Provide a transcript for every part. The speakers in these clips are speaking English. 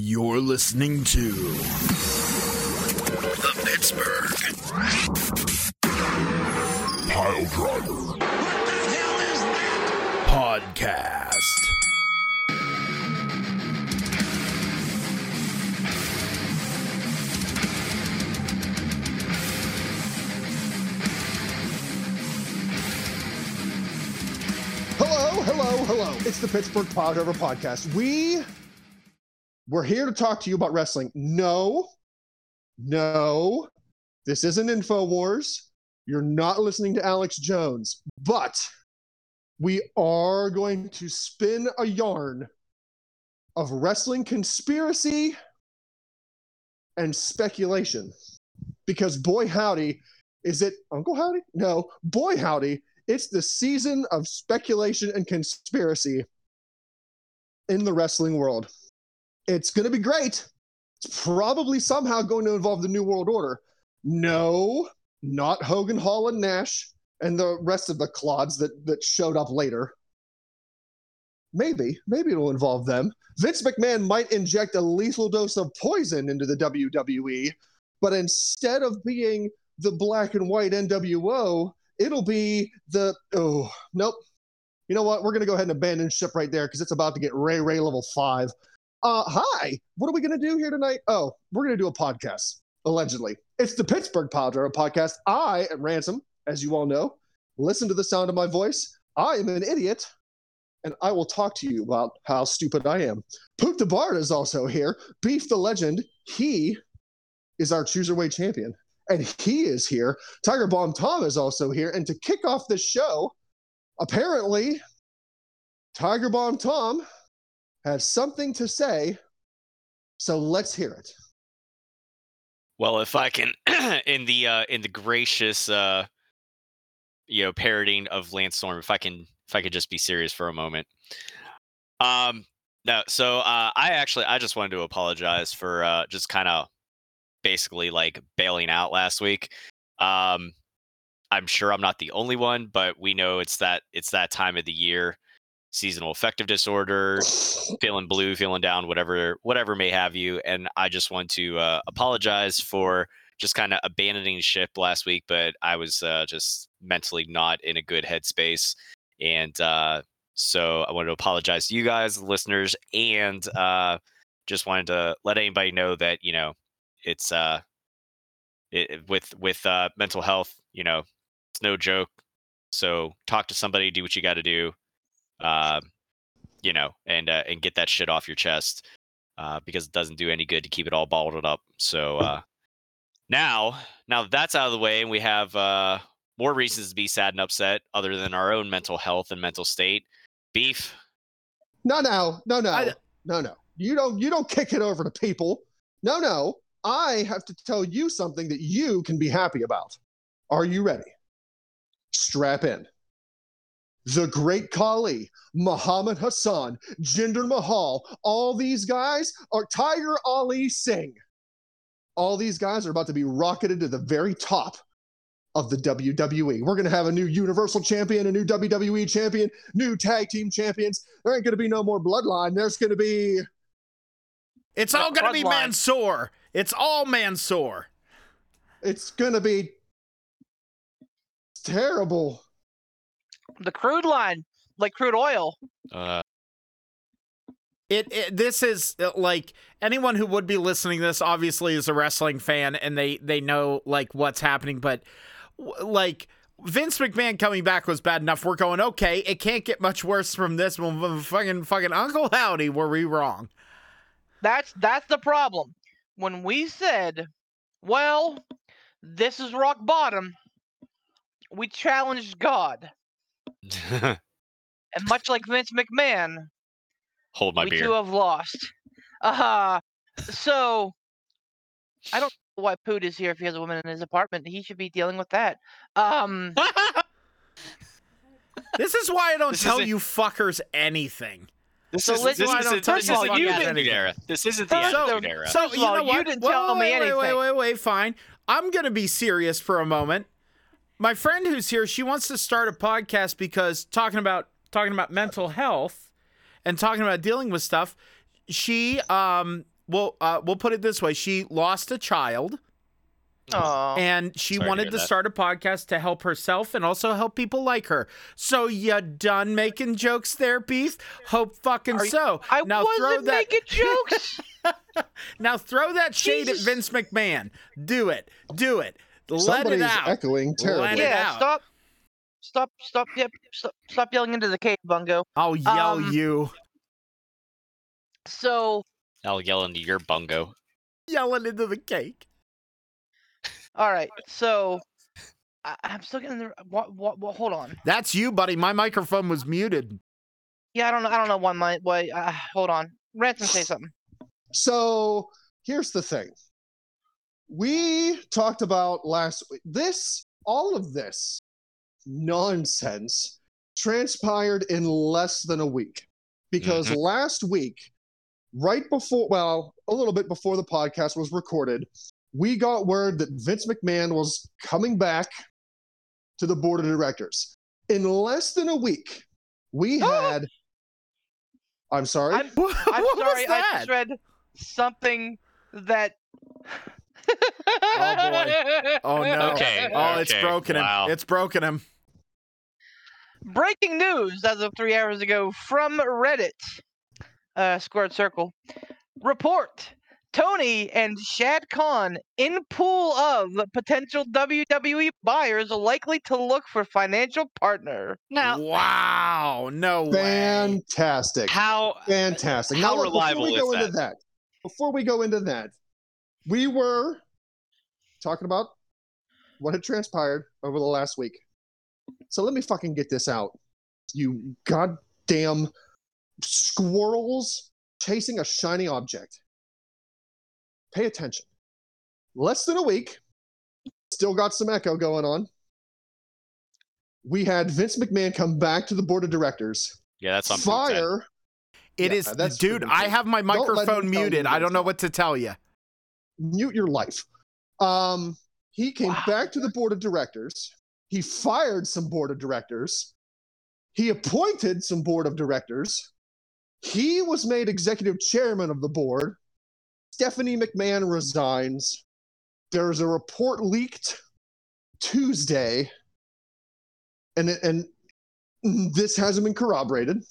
You're listening to the Pittsburgh Pile Driver. What the hell is that? Podcast. Hello, hello, hello. It's the Pittsburgh Pile Driver Podcast. We we're here to talk to you about wrestling. No, no, this isn't InfoWars. You're not listening to Alex Jones, but we are going to spin a yarn of wrestling conspiracy and speculation. Because boy howdy, is it Uncle Howdy? No, boy howdy, it's the season of speculation and conspiracy in the wrestling world. It's going to be great. It's probably somehow going to involve the New World Order. No, not Hogan, Hall, and Nash, and the rest of the clods that, that showed up later. Maybe, maybe it'll involve them. Vince McMahon might inject a lethal dose of poison into the WWE, but instead of being the black and white NWO, it'll be the oh nope. You know what? We're gonna go ahead and abandon ship right there because it's about to get Ray Ray level five. Uh, hi. What are we gonna do here tonight? Oh, we're gonna do a podcast. Allegedly, it's the Pittsburgh Pile podcast. I am Ransom, as you all know. Listen to the sound of my voice. I am an idiot, and I will talk to you about how stupid I am. Poot the Bard is also here. Beef the Legend. He is our cruiserweight champion and he is here. Tiger Bomb Tom is also here. And to kick off the show, apparently, Tiger Bomb Tom has something to say. So let's hear it. Well, if I can, in the uh, in the gracious, uh, you know, parroting of Lance Storm, if I can, if I could just be serious for a moment. Um, no, so uh, I actually, I just wanted to apologize for uh, just kind of basically like bailing out last week. Um, I'm sure I'm not the only one, but we know it's that it's that time of the year, seasonal affective disorder, feeling blue, feeling down, whatever whatever may have you. And I just want to uh, apologize for just kind of abandoning ship last week, but I was uh, just mentally not in a good headspace, and uh, so I wanted to apologize to you guys, listeners, and uh, just wanted to let anybody know that you know it's uh it, with with uh mental health you know it's no joke so talk to somebody do what you got to do uh you know and uh, and get that shit off your chest uh because it doesn't do any good to keep it all bottled up so uh now now that that's out of the way and we have uh more reasons to be sad and upset other than our own mental health and mental state beef No, no, no, no, I- no, no. You don't. You don't kick it over to people. No, no. I have to tell you something that you can be happy about. Are you ready? Strap in. The Great Khali, Muhammad Hassan, Jinder Mahal, all these guys are Tiger Ali Singh. All these guys are about to be rocketed to the very top of the WWE. We're going to have a new Universal Champion, a new WWE Champion, new tag team champions. There ain't going to be no more bloodline. There's going to be It's all gonna be Mansoor. It's all Mansoor. it's going to be terrible. The crude line, like crude oil. uh It, it this is uh, like anyone who would be listening to this obviously is a wrestling fan and they they know like what's happening but w- like Vince McMahon coming back was bad enough. We're going okay. It can't get much worse from this. Well, Fucking fucking Uncle Howdy, were we wrong? That's that's the problem. When we said, "Well, this is rock bottom," we challenged God, and much like Vince McMahon, hold my we beer too have lost. Uh so I don't know why Poot is here if he has a woman in his apartment. He should be dealing with that. Um This is why I don't This tell you fuckers anything. This So isn't, listen- this I isn't, don't touch this isn't this the fucking attitude anything. era. This isn't the So- attitude era. So First you all, know you didn't Whoa, tell me wait, Wait, wait, wait, wait. Fine. I'm gonna be serious for a moment. My friend who's here, she wants to start a podcast because talking about talking about mental health and talking about dealing with stuff. She um well, uh, we'll put it this way: she lost a child, Aw. and she Sorry wanted hear to start a podcast to help herself and also help people like her. So you done making jokes there, Beef? Hope fucking Are you- so. I now wasn't that. making jokes. Now throw that shade Jesus. at Vince McMahon. Do it. Do it. Let Somebody's it out. echoing terribly. Let it yeah, out. stop. Stop, stop, yep, stop, stop yelling into the cave, Bungo. I'll yell Um, you. So, I'll yell into your bungo. Yelling into the cake. all right, so I, I'm still getting the. What, what, what, hold on. That's you, buddy. My microphone was muted. Yeah, I don't know. I don't know why my why. Uh, hold on. Ransom, say something. So here's the thing. We talked about last week. This, all of this nonsense transpired in less than a week. Because Mhm. last week, right before, well, a little bit before the podcast was recorded, we got word that Vince McMahon was coming back to the board of directors. In less than a week, we had. I'm sorry. I'm, I'm was sorry. I that? just read something that. Boy. Oh no. Okay, Oh, it's broken him. wow. It's broken him. Breaking news as of three hours ago from Reddit. Uh, squared circle. Report. Tony and Shad Khan in pool of potential WWE buyers likely to look for financial partner. Now, wow. No way. Fantastic. how Fantastic. How now, reliable before we is go into that? that, before we go into that, we were talking about what had transpired over the last week. So let me fucking get this out. You goddamn squirrels chasing a shiny object. Pay attention. Less than a week, still got some echo going on. We had Vince McMahon come back to the board of directors, Yeah, that's on fire It Yeah, is, dude. I have my Don't let him microphone muted. I don't know what to tell you. Mute your life. Um, he came Wow. back to the board of directors. He fired some board of directors. He appointed some board of directors. He was made executive chairman of the board. Stephanie McMahon resigns. There's a report leaked Tuesday, and it- and this hasn't been corroborated.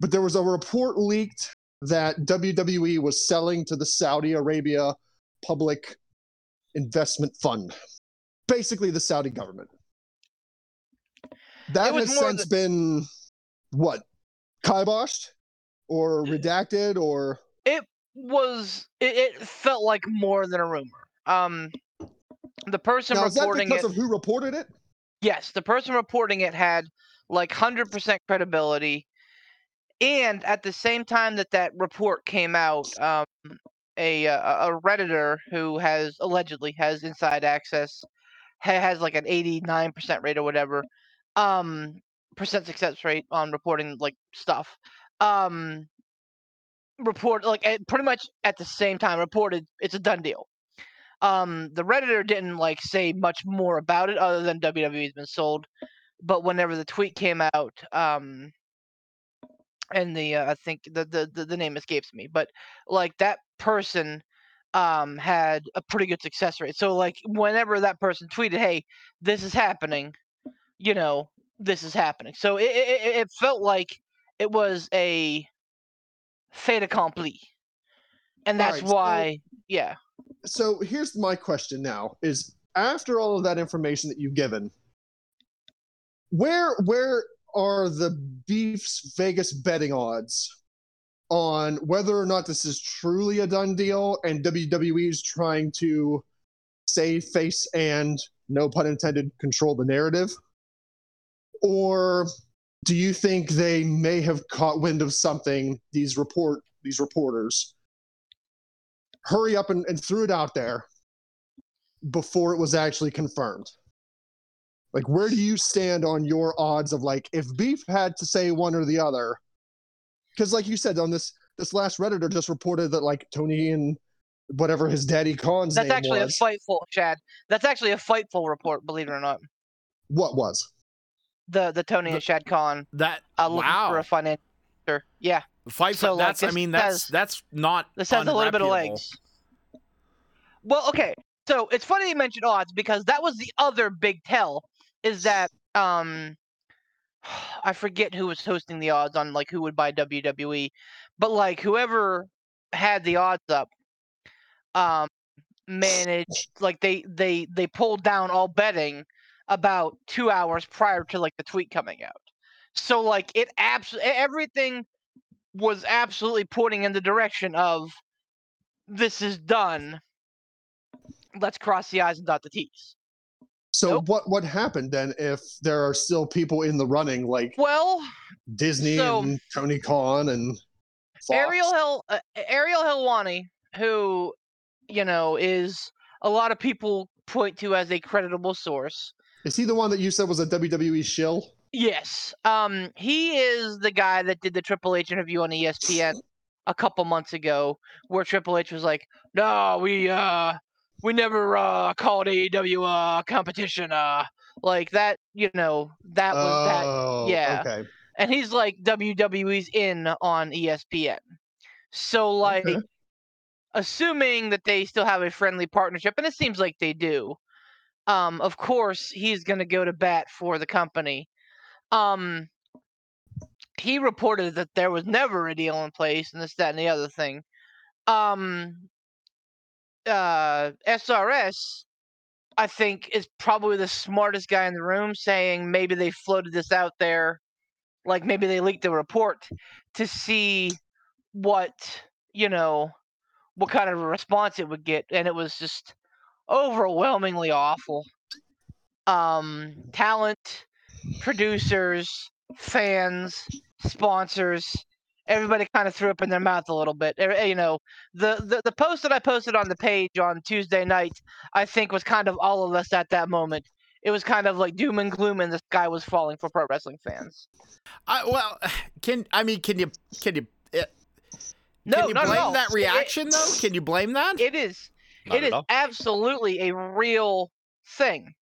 But there was a report leaked that WWE was selling to the Saudi Arabia Public Investment Fund, basically the Saudi government. That has since been what kiboshed or redacted or it Was it, it felt like more than a rumor. Um, the person now is that reporting because it. of who reported it? Yes, the person reporting it had like 100% credibility. And at the same time that that report came out, um, a, uh, a Redditor who has allegedly has inside access has like an 89% rate or whatever, um, percent success rate on reporting like stuff. Um, report like pretty much at the same time reported it's a done deal. Um, the redditor didn't like say much more about it other than WWE's been sold. But whenever the tweet came out, um, and the uh, I think the, the the the name escapes me, but like that person um had a pretty good success rate. So like whenever that person tweeted, "Hey, this is happening," you know, this is happening. So it it, it- felt like it was a fait accompli, and that's Alright, so- why, yeah. So here's my question now: Is after all of that information that you've given, where where are the Beefs Vegas betting odds on whether or not this is truly a done deal and WWE is trying to save face and no pun intended control the narrative? Or do you think they may have caught wind of something these report these reporters hurry up and, and threw it out there before it was actually confirmed like where do you stand on your odds of like if beef had to say one or the other because like you said on this this last redditor just reported that like tony and whatever his daddy Khan's That's name actually was a fightful, Chad. That's actually a fightful report, believe it or not. what was The the Tony The- and Shad Khan That uh, looking for wow. a financial. Yeah, fightful. So, like, that's. I mean, that's has- that's not. This has a little bit of unreputable. legs. Well, okay. So it's funny you mentioned odds because that was the other big tell is that um I forget who was hosting the odds on like who would buy WWE, but like whoever had the odds up um managed like they they they pulled down all betting about 2 hours prior to like the tweet coming out. So like it absolutely everything was absolutely pointing in the direction of this is done. Let's cross the I's and dot the T's. So Nope. what what happened then if there are still people in the running like Well, Disney So- and Tony Khan and Fox? Ariel Hill, uh, Ariel Helwani, who you know is a lot of people point to as a creditable source. Is he the one that you said was a WWE shill? Yes, um, he is the guy that did the Triple H interview on ESPN a couple months ago, where Triple H was like, "No, we uh, we never uh called AEW uh competition uh like that." You know, that was that oh, yeah. Okay. and he's like WWE's in on ESPN. So like Okay. assuming that they still have a friendly partnership and it seems like they do. Um of course he's going to go to bat for the company. Um he reported that there was never a deal in place and this that and the other thing. Um uh SRS I think is probably the smartest guy in the room saying maybe they floated this out there like maybe they leaked the report to see what you know what kind of a response it would get and it was just overwhelmingly awful. Um talent producers fans sponsors everybody kind of threw up in their mouth a little bit Eh, you know the, the the post that i posted on the page on tuesday night i think was kind of all of us at that moment it was kind of like doom and gloom and the sky was falling for pro wrestling fans I, well, can I mean, can you can you uh, no can you not at blame all. that It- reaction though? Can you blame that? it is Not it at is all. absolutely a real thing.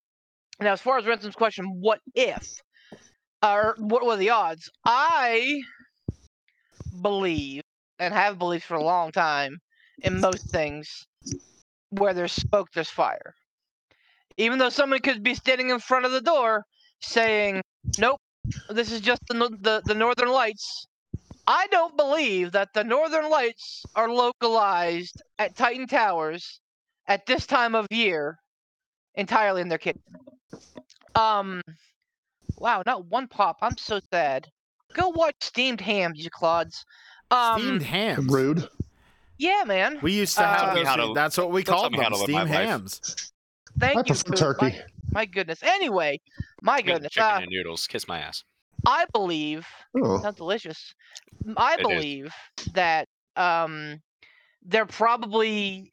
Now, as far as Ransom's question, what if, or what were the odds? I believe and have believed for a long time in most things where there's smoke, there's fire. Even though someone could be standing in front of the door saying, "Nope, this is just the the, the Northern Lights." I don't believe that the Northern Lights are localized at Titan Towers at this time of year entirely in their kitchen. Um, wow, not one pop. I'm so sad. Go watch Steamed Hams, you clods. Um, Steamed hams. Rude. yeah, man. We used to Uh, have Tell me those. to- that's what we don't called them, steamed my life. hams. Thank I you. prefer turkey. My, my goodness. Anyway, my goodness. chicken Uh, and noodles. Kiss my ass. I believe Oh. sounds delicious. M- I It is. believe that um, they're probably.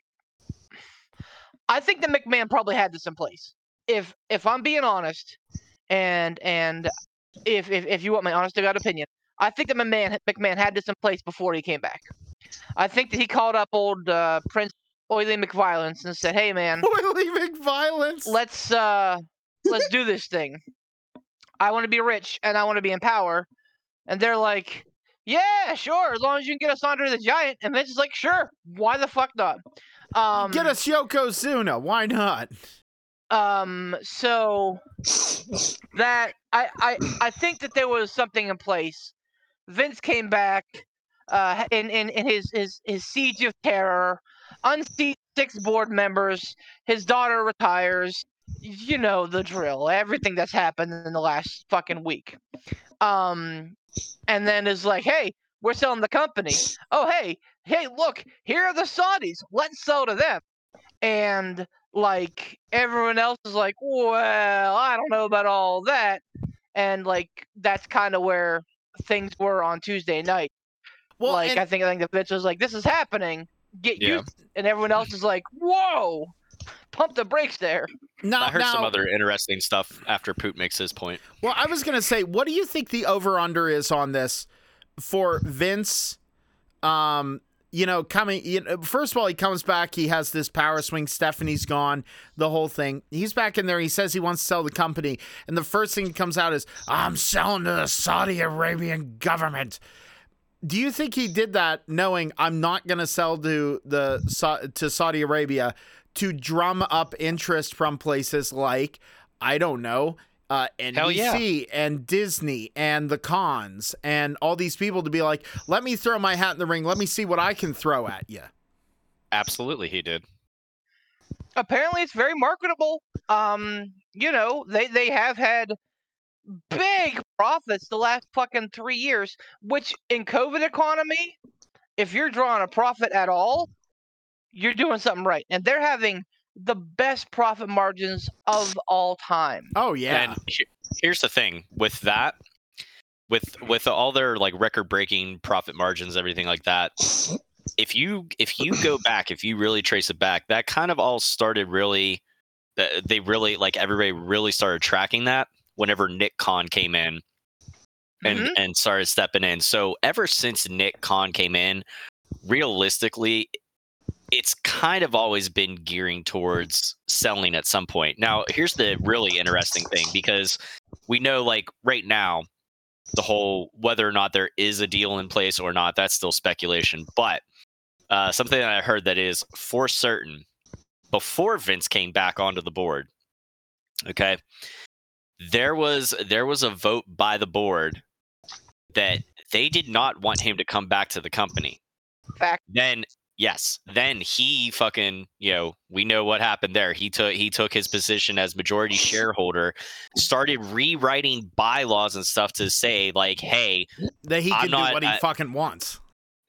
I think that McMahon probably had this in place. If if I'm being honest, and and if if, if you want my honest to God opinion, I think that McMahon McMahon had this in place before he came back. I think that he called up old uh, Prince Oily McViolence and said, "Hey man, Oily violence. let's uh let's do this thing. I want to be rich and I want to be in power. And they're like, Yeah, sure, as long as you can get us Andre the Giant. And Vince is like, Sure, why the fuck not? Um Get us Yokozuna. Why not? Um so that I, I I think that there was something in place. Vince came back uh in, in, in his, his his siege of terror, unseat six board members, his daughter retires, you know the drill, everything that's happened in the last fucking week. Um and then is like, hey, we're selling the company. Oh hey, hey, look, here are the Saudis. Let's sell to them. And like everyone else is like, well, I don't know about all that. And like that's kind of where things were on Tuesday night. Well, like and- I think I think the bitch was like, "This is happening. Get Yeah. used." And everyone else is like, "Whoa, pump the brakes there." now, I heard some other interesting stuff after Poot makes his point. Well, I was gonna say, what do you think the over under is on this for Vince? Um, you know, coming. You know, first of all, he comes back. He has this power swing. Stephanie's gone. The whole thing. He's back in there. He says he wants to sell the company, and the first thing that comes out is, "I'm selling to the Saudi Arabian government." do you think he did that knowing I'm not going to sell to the to Saudi Arabia to drum up interest from places like I don't know uh, Hell yeah. NBC and Disney and the Khans and all these people to be like, let me throw my hat in the ring. Let me see what I can throw at you. Absolutely, he did. apparently it's very marketable. Um, you know, they they have had big profits the last fucking three years. Which in COVID economy, if you're drawing a profit at all, you're doing something right. And they're having the best profit margins of all time. Oh yeah, And here's the thing with that, with with all their like record breaking profit margins, everything like that. If you if you go back, if you really trace it back, that kind of all started really. They really like everybody really started tracking that whenever Nick Khan came in and Mhm. and started stepping in. So ever since Nick Khan came in, realistically, it's kind of always been gearing towards selling at some point. Now, here's the really interesting thing because we know, like right now, the whole whether or not there is a deal in place or not, that's still speculation. But uh, something that I heard that is for certain before Vince came back onto the board, okay, there was there was a vote by the board that they did not want him to come back to the company Fact. then yes then he fucking you know we know what happened there he took he took his position as majority shareholder started rewriting bylaws and stuff to say like hey that he I'm can not- do what he I- fucking wants.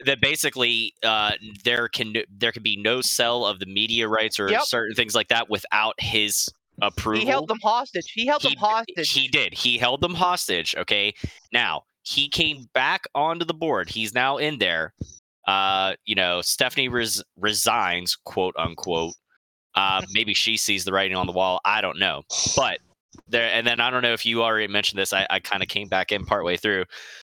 that basically uh there can there can be no sell of the media rights or Yep. certain things like that without his approval He held them hostage. He held them hostage. he did. He held them hostage. Okay. Now he came back onto the board. He's now in there. Uh, you know, Stephanie res- resigns, quote unquote. Uh, maybe she sees the writing on the wall. I don't know. But there, and then I don't know if you already mentioned this. I, I kind of came back in partway through.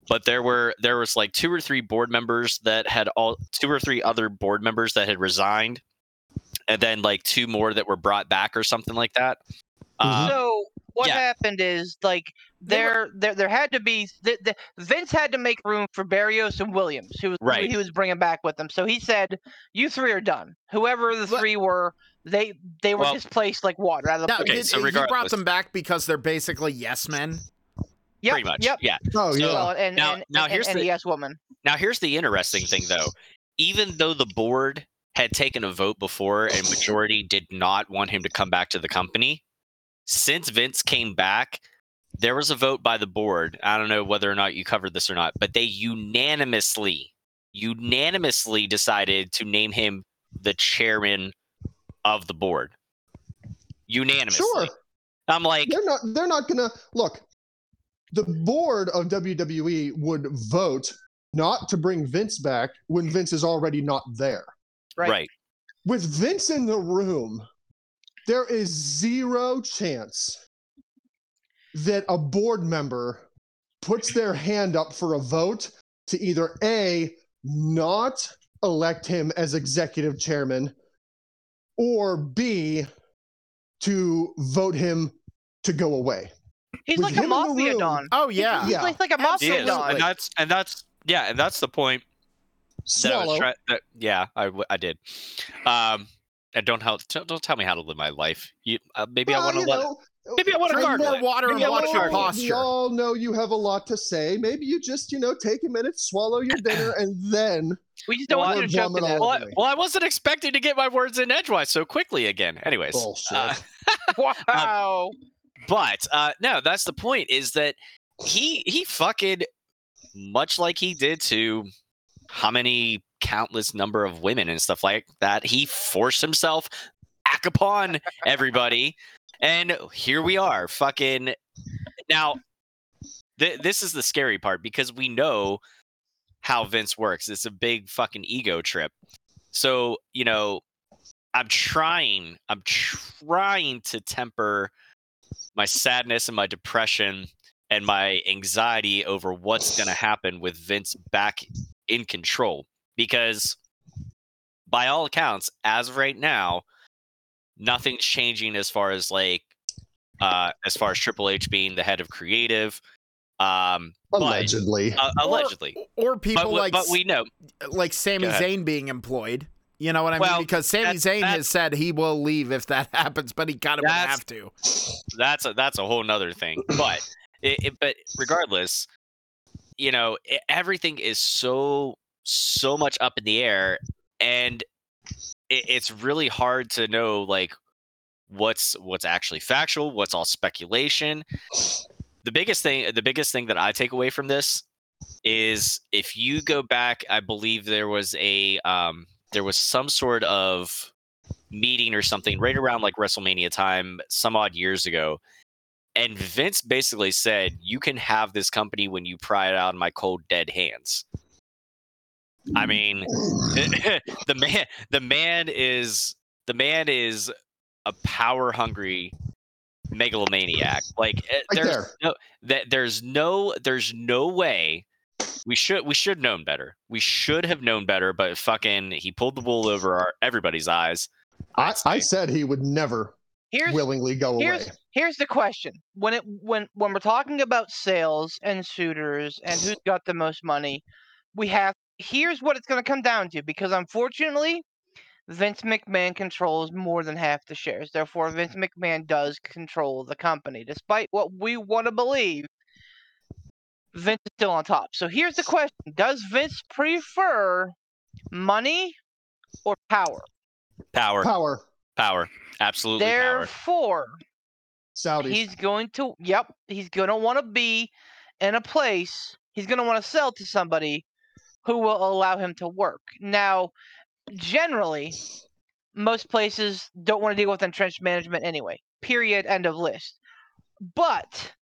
But there were there was like two or three board members that had all two or three other board members that had resigned, and then like two more that were brought back or something like that. Uh, so what yeah. happened is like there there there had to be th- th- Vince had to make room for Barrios and Williams, who was who Right. he was bringing back with him. So he said, "You three are done. Whoever the But- three were, they they were Well- displaced like water out of the Now, Okay, did- so he brought them back because they're basically yes men. Yep, pretty much. Yep. Yeah. Oh So- yeah. Well, and, Now- and, now and, here's and the- a yes woman. Now, here's the interesting thing, though. Even though the board had taken a vote before and majority did not want him to come back to the company, since Vince came back, there was a vote by the board. I don't know whether or not you covered this or not, but they unanimously, unanimously decided to name him the chairman of the board. Unanimously. Sure. I'm like, They're not. They're not gonna look. The board of WWE would vote not to bring Vince back when Vince is already not there. Right. right. With Vince in the room, there is zero chance that a board member puts their hand up for a vote to either A, not elect him as executive chairman, or B, to vote him to go away. He's With like a him mafia room- don. Oh yeah. He's Yeah. like, like a mafia don. and that's and that's yeah, and that's the point that I was try- that, yeah, I, w- I did. Um, and don't help, t- don't tell me how to live my life. You, uh, maybe Well, I want to you let. know, maybe I wanna Frank, gargle more it. water Maybe and I wanna watch your gargle it. We posture. all know you have a lot to say. Maybe you just, you know, take a minute, swallow your dinner, and then we just don't want you to jump to Vomit death. all Well, I, well, I wasn't expecting to get my words in edgewise so quickly again. Anyways, bullshit. uh, Wow. but uh, no, that's the point. Is that he he fucking much like he did to how many countless number of women and stuff like that. He forced himself back upon everybody, and here we are, fucking. Now, th- this is the scary part because we know how Vince works. It's a big fucking ego trip. So you know, I'm trying. I'm trying to temper my sadness and my depression and my anxiety over what's going to happen with Vince back in control because by all accounts as of right now nothing's changing as far as like uh as far as Triple H being the head of creative Um, but- Allegedly. uh, allegedly. or people But, like but we know. like Sami Go. Zayn being employed. You know what I Well, mean? Because Sami that- Zayn that- has said he will leave if that happens, but he kind of would have to. that's a that's a whole nother thing but it, it, but regardless you know e everything is so so much up in the air and it, it's really hard to know like what's what's actually factual what's all speculation the biggest thing the biggest thing that i take away from this is if you go back i believe there was a um there was some sort of meeting or something right around like wrestlemania time some odd years ago and Vince basically said, "You can have this company when you pry it out of my cold, dead hands." I mean, the man, the man is the man is a power hungry megalomaniac. Like eh, Right there's there. no that there's no there's no way we should we should known better. We should have known better, but fucking he pulled the wool over our everybody's eyes. I, I said he would never Here's willingly go here's away. here's the question when it when when we're talking about sales and suitors and who's got the most money we have here's what it's going to come down to because unfortunately Vince McMahon controls more than half the shares therefore Vince McMahon does control the company despite what we want to believe Vince is still on top so here's the question does Vince prefer money or power Power, Power. power, absolutely power. therefore Saudis. He's going to, yep, he's going to want to be in a place, he's going to want to sell to somebody who will allow him to work. Now, generally, most places don't want to deal with entrenched management anyway. Period. End of list. But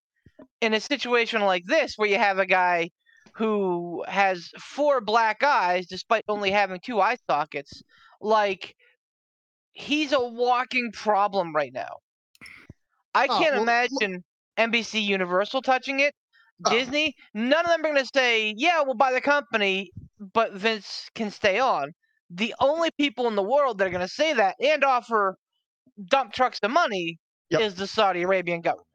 in a situation like this, where you have a guy who has four black eyes despite only having two eye sockets, like he's a walking problem right now. I Oh, can't well, imagine NBC Universal touching it. Oh. Disney, none of them are going to say, "Yeah, we'll buy the company, but Vince can stay on." The only people in the world that are going to say that and offer dump trucks of money Yep. is the Saudi Arabian government.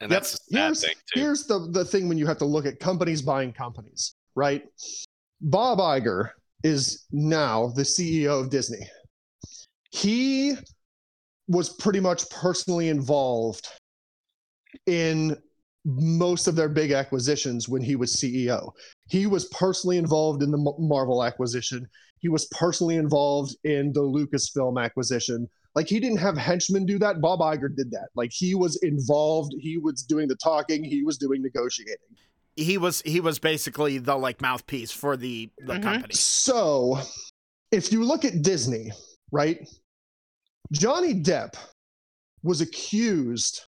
And Yep. that's a here's, thing too. here's the, the thing when you have to look at companies buying companies, right? Bob Iger is now the CEO of Disney. He was pretty much personally involved in most of their big acquisitions when he was CEO. He was personally involved in the M- Marvel acquisition. He was personally involved in the Lucasfilm acquisition. Like he didn't have henchmen do that. Bob Iger did that. Like he was involved. He was doing the talking. He was doing negotiating. He was he was basically the like mouthpiece for the the Mhm. company. So, if you look at Disney, right? Johnny Depp was accused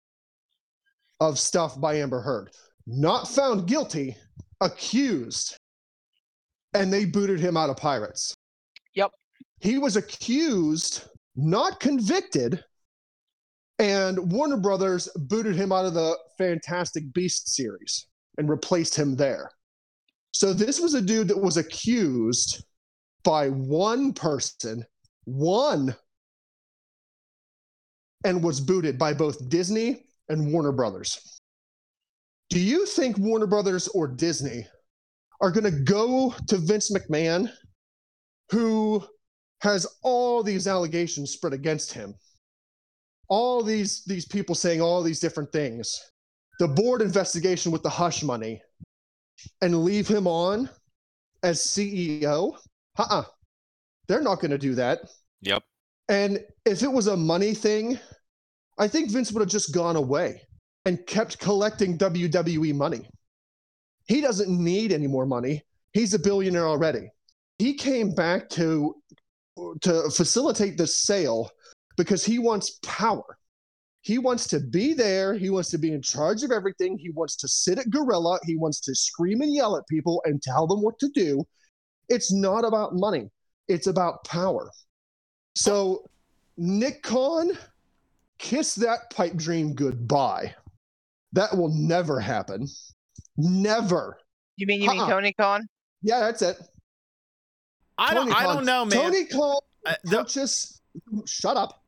of stuff by Amber Heard, not found guilty, accused, and they booted him out of Pirates. Yep. He was accused, not convicted, and Warner Brothers booted him out of the Fantastic Beast series and replaced him there. So this was a dude that was accused by one person, one, and was booted by both Disney and Warner Brothers. Do you think Warner Brothers or Disney are going to go to Vince McMahon, who has all these allegations spread against him? All these these people saying all these different things. The board investigation with the hush money and leave him on as CEO? Uh-uh. They're not going to do that. Yep. And if it was a money thing, I think Vince would have just gone away and kept collecting WWE money. He doesn't need any more money. He's a billionaire already. He came back to to facilitate the sale because he wants power. He wants to be there. He wants to be in charge of everything. He wants to sit at Gorilla. He wants to scream and yell at people and tell them what to do. It's not about money, it's about power. So, Nick Khan, kiss that pipe dream goodbye. That will never happen. Never. You mean you mean Uh-uh. Tony Khan? Yeah, that's it. I don't Tony I don't know, man. Tony Khan Uh, the- purchase. Shut up.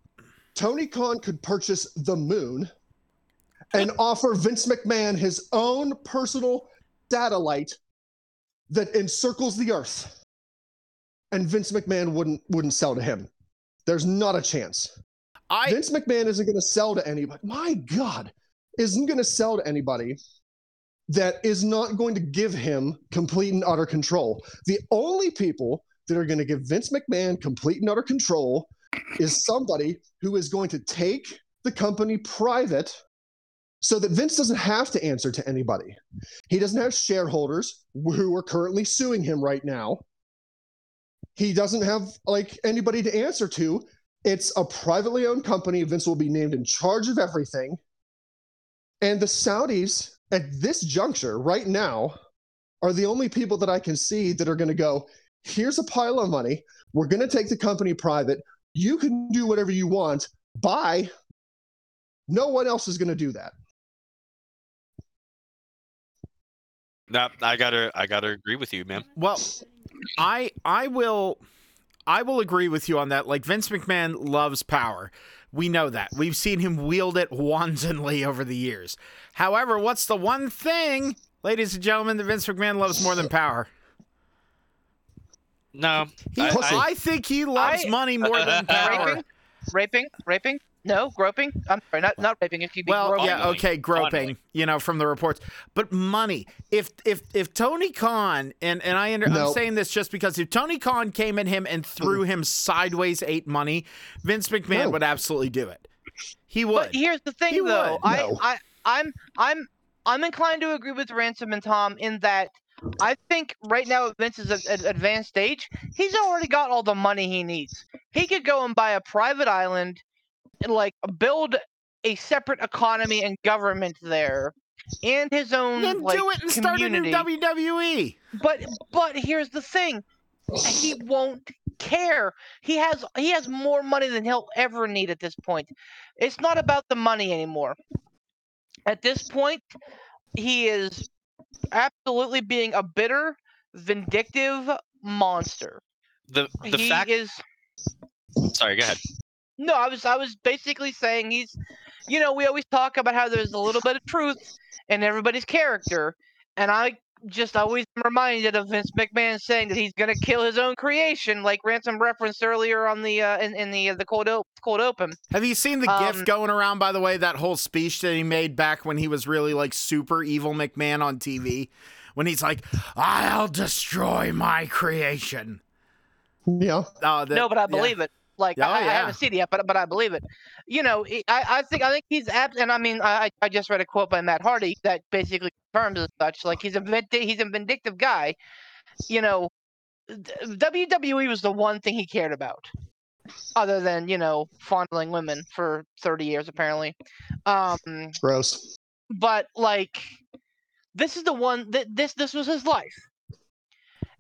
Tony Khan could purchase the moon and offer Vince McMahon his own personal satellite that encircles the earth. And Vince McMahon wouldn't wouldn't sell to him. There's not a chance. I Vince McMahon isn't going to sell to anybody. My God, isn't going to sell to anybody that is not going to give him complete and utter control. The only people that are going to give Vince McMahon complete and utter control is somebody who is going to take the company private so that Vince doesn't have to answer to anybody. He doesn't have shareholders who are currently suing him right now. He doesn't have like anybody to answer to. It's a privately owned company. Vince will be named in charge of everything. And the Saudis at this juncture right now are the only people that I can see that are going to go, here's a pile of money. We're going to take the company private. You can do whatever you want. Bye. No one else is going to do that. No, I gotta, I gotta agree with you, man. well, I I will I will agree with you on that. Like Vince McMahon loves power. We know that. We've seen him wield it wantonly over the years. However, what's the one thing, ladies and gentlemen, that Vince McMahon loves more than power? No, He, I- Pussy. I, think he loves I- money more than uh, uh, uh, power. raping, raping, raping. No, groping. I'm sorry, not not raping. If you be Well, groping. yeah, okay, groping, Fondling. you know, from the reports. But money. If if if Tony Khan and and I under, I'm saying this just because if Tony Khan came at him and threw him sideways eight money, Vince McMahon No. would absolutely do it. He would. But here's the thing, He though. would. I, No. I, I'm, I'm, I'm inclined to agree with Ransom and Tom in that I think right now at Vince's ad- ad- advanced stage, he's already got all the money he needs. He could go and buy a private island, and like build a separate economy and government there, and his own then like do it and start a new. WWE. But but here's the thing. He won't care. He has he has more money than he'll ever need at this point. It's not about the money anymore. At this point, he is absolutely being a bitter, vindictive monster. the the he fact. is Sorry, go ahead. No, I was I was basically saying he's you know, we always talk about how there's a little bit of truth in everybody's character, and I just always reminded of Vince McMahon saying that he's gonna kill his own creation, like Ransom referenced earlier on the uh, in, in the uh, the cold op- cold open. Have you seen the Um, gif going around, by the way, that whole speech that he made back when he was really like super evil McMahon on TV? When he's like, I'll destroy my creation. Yeah. Uh, that- no, but I yeah. believe it. Like Oh, I, I haven't seen it yet, but but I believe it. You know, I, I think I think he's apt, and I mean, I I just read a quote by Matt Hardy that basically confirms as such. Like he's a vindi- he's a vindictive guy. You know, WWE was the one thing he cared about, other than you know fondling women for thirty years apparently. Um, Gross. but like this is the one that this this was his life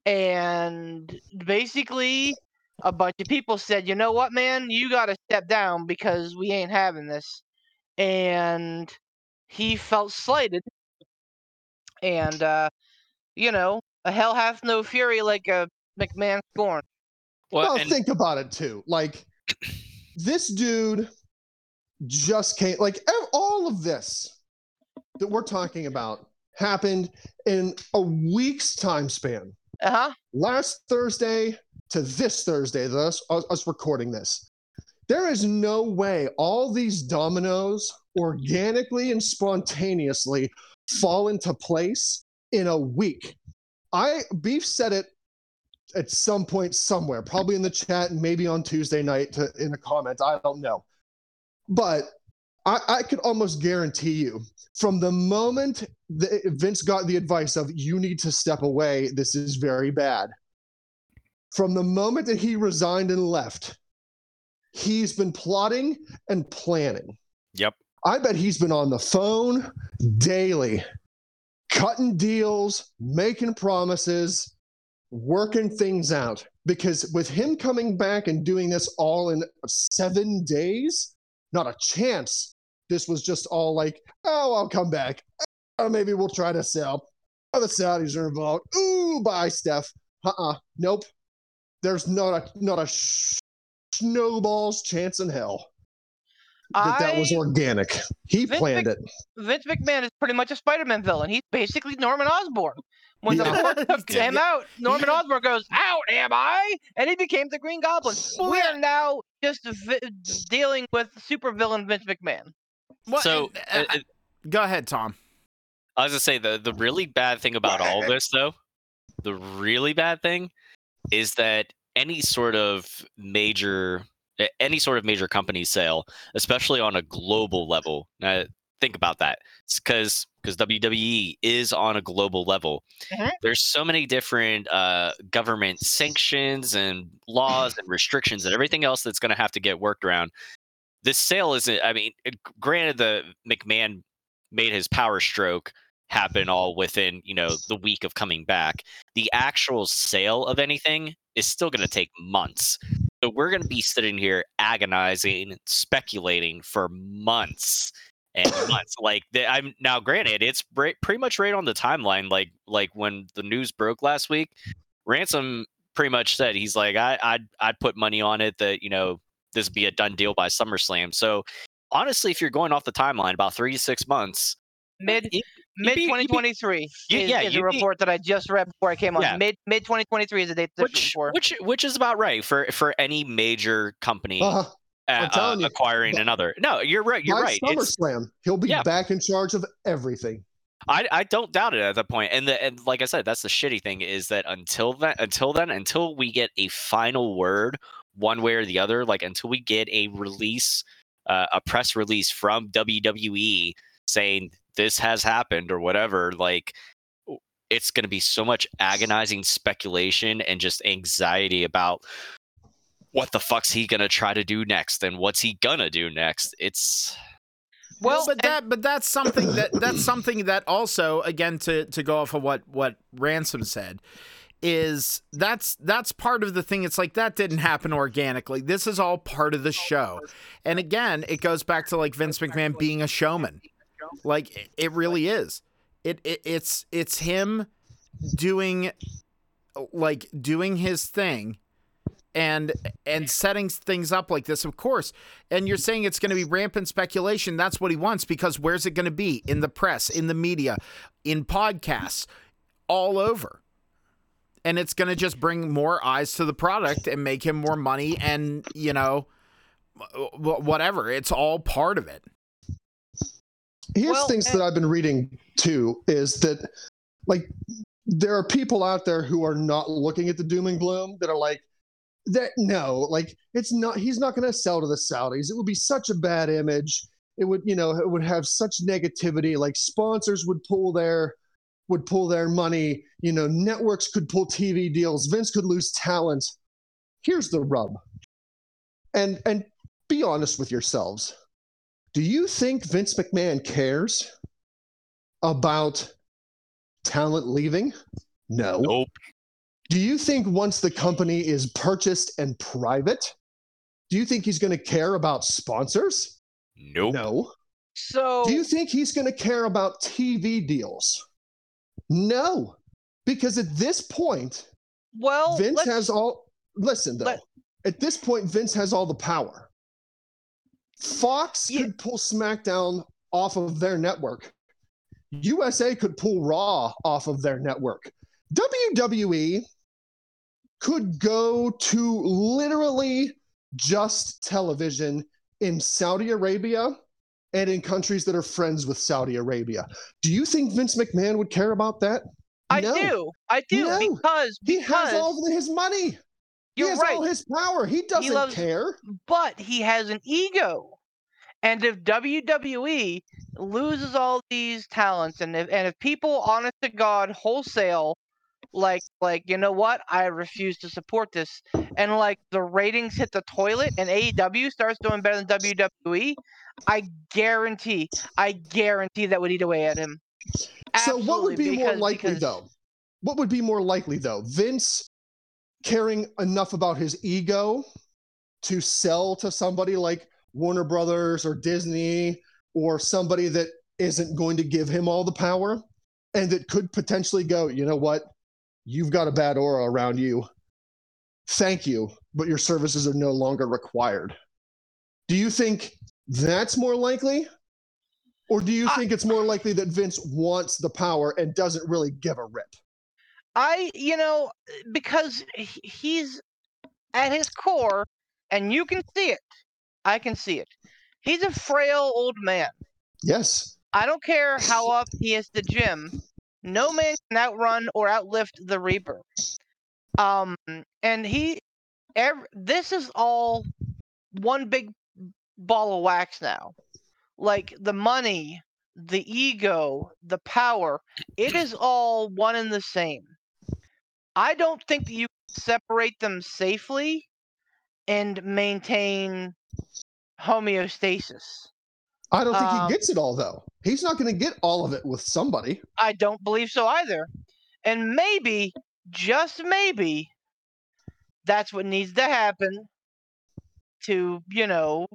and basically a bunch of people said you know what man you got to step down because we ain't having this and he felt slighted and uh you know a hell hath no fury like a mcmahon scorn Well, Well, and think about it too. Like this dude just came. Like all of this that we're talking about happened in a week's time span. uh-huh Last Thursday to this Thursday, us, us recording this. There is no way all these dominoes organically and spontaneously fall into place in a week. I Beef said it at some point somewhere, probably in the chat and maybe on Tuesday night to, in the comments. I don't know. But I, I could almost guarantee you from the moment Vince got the advice of you need to step away, this is very bad. From the moment that he resigned and left, he's been plotting and planning. Yep. I bet he's been on the phone daily, cutting deals, making promises, working things out. Because with him coming back and doing this all in seven days, not a chance. This was just all like, oh, I'll come back. Oh, maybe we'll try to sell. Oh, the Saudis are involved. Ooh, bye, Steph. Uh-uh. Nope. There's not a not a sh- snowball's chance in hell. that that was organic. He Vince planned Mc- it. Vince McMahon is pretty much a Spider-Man villain. He's basically Norman Osborn. When the Yeah. Hulk took Yeah. him out, Norman Osborn goes, "Out, am I?" And he became the Green Goblin. We are now just vi- dealing with supervillain Vince McMahon. What- So uh, uh, go ahead, Tom. I was gonna say the the really bad thing about all this though, the really bad thing is that any sort of major any sort of major company sale, especially on a global level. Now think about that. because because WWE is on a global level. Mhm. There's so many different uh, government sanctions and laws and restrictions and everything else that's going to have to get worked around. This sale isn't. I mean, it- granted, the McMahon made his power stroke happen all within you know the week of coming back. The actual sale of anything is still going to take months. So we're going to be sitting here agonizing, speculating for months and months. Like the, I'm now, granted, it's pretty much right on the timeline. Like like when the news broke last week, Ransom pretty much said he's like I I'd I'd put money on it that you know this would be a done deal by SummerSlam. So honestly, if you're going off the timeline, about three to six months, Mid mid be- you'd be- 2023 you- is, yeah, is you'd a be- report that I just read before I came on. Yeah. Mid mid 2023 is the date that's which which which is about right for for any major company Uh, uh, telling you, acquiring but- another. No, you're right. You're right. It's, SummerSlam, he'll be Yeah. back in charge of everything. I, I don't doubt it at that point. And the, and like I said, that's the shitty thing is that until then, until then, until we get a final word, one way or the other, like until we get a release, uh, a press release from WWE saying this has happened or whatever, like it's going to be so much agonizing speculation and just anxiety about what the fuck's he going to try to do next and what's he going to do next. It's well, but and- that but that's something that that's something that also again to to go off of what what ransom said is that's that's part of the thing it's like that didn't happen organically this is all part of the show and again it goes back to like vince mcmahon being a showman like it- really is. It, it it's it's him doing like doing his thing and and setting things up like this of course. And you're saying it's going to be rampant speculation. That's what he wants because where's it going to be? In the press in the media in podcasts all over. And it's going to just bring more eyes to the product and make him more money and you know whatever. It's all part of it Here's Well, things and- that I've been reading too is that like there are people out there who are not looking at the doom and gloom that are like that no, like it's not he's not going to sell to the Saudis. It would be such a bad image. It would, you know, it would have such negativity like sponsors would pull their would pull their money, you know, networks could pull TV deals, Vince could lose talent. Here's the rub. And and be honest with yourselves. Do you think Vince McMahon cares about talent leaving? No. nope. Do you think once the company is purchased and private, do you think he's going to care about sponsors? Nope. No. so Do you think he's going to care about TV deals? No. Because at this point, well, Vince has all. Listen, though. let- at this point, Vince has all the power. Fox Yeah. could pull SmackDown off of their network. USA could pull Raw off of their network. WWE could go to literally just television in Saudi Arabia and in countries that are friends with Saudi Arabia. Do you think Vince McMahon would care about that? I No. do, I do, No. because He because has all of his money. He you're has right. all his power. He doesn't loves- care. but he has an ego. And if WWE loses all these talents, and if and if people, honest to God, wholesale, like like you know what, I refuse to support this, and like the ratings hit the toilet, and AEW starts doing better than WWE, I guarantee, I guarantee that would eat away at him. so what would Absolutely, be more likely because- though? What would be more likely though? Vince caring enough about his ego to sell to somebody like Warner Brothers or Disney or somebody that isn't going to give him all the power and that could potentially go, you know what? You've got a bad aura around you. Thank you, but your services are no longer required. Do you think that's more likely? Or do you I- think it's more likely that Vince wants the power and doesn't really give a rip? I, you know, because he's at his core, and you can see it. I can see it. He's a frail old man. Yes. I don't care how up he is the gym. No man can outrun or outlift the Reaper. Um, and he, every, this is all one big ball of wax now. Like the money, the ego, the power, it is all one and the same. I don't think that you can separate them safely and maintain homeostasis. I don't think Um, he gets it all though. He's not going to get all of it with somebody. I don't believe so either. And maybe, just maybe, that's what needs to happen to, you know,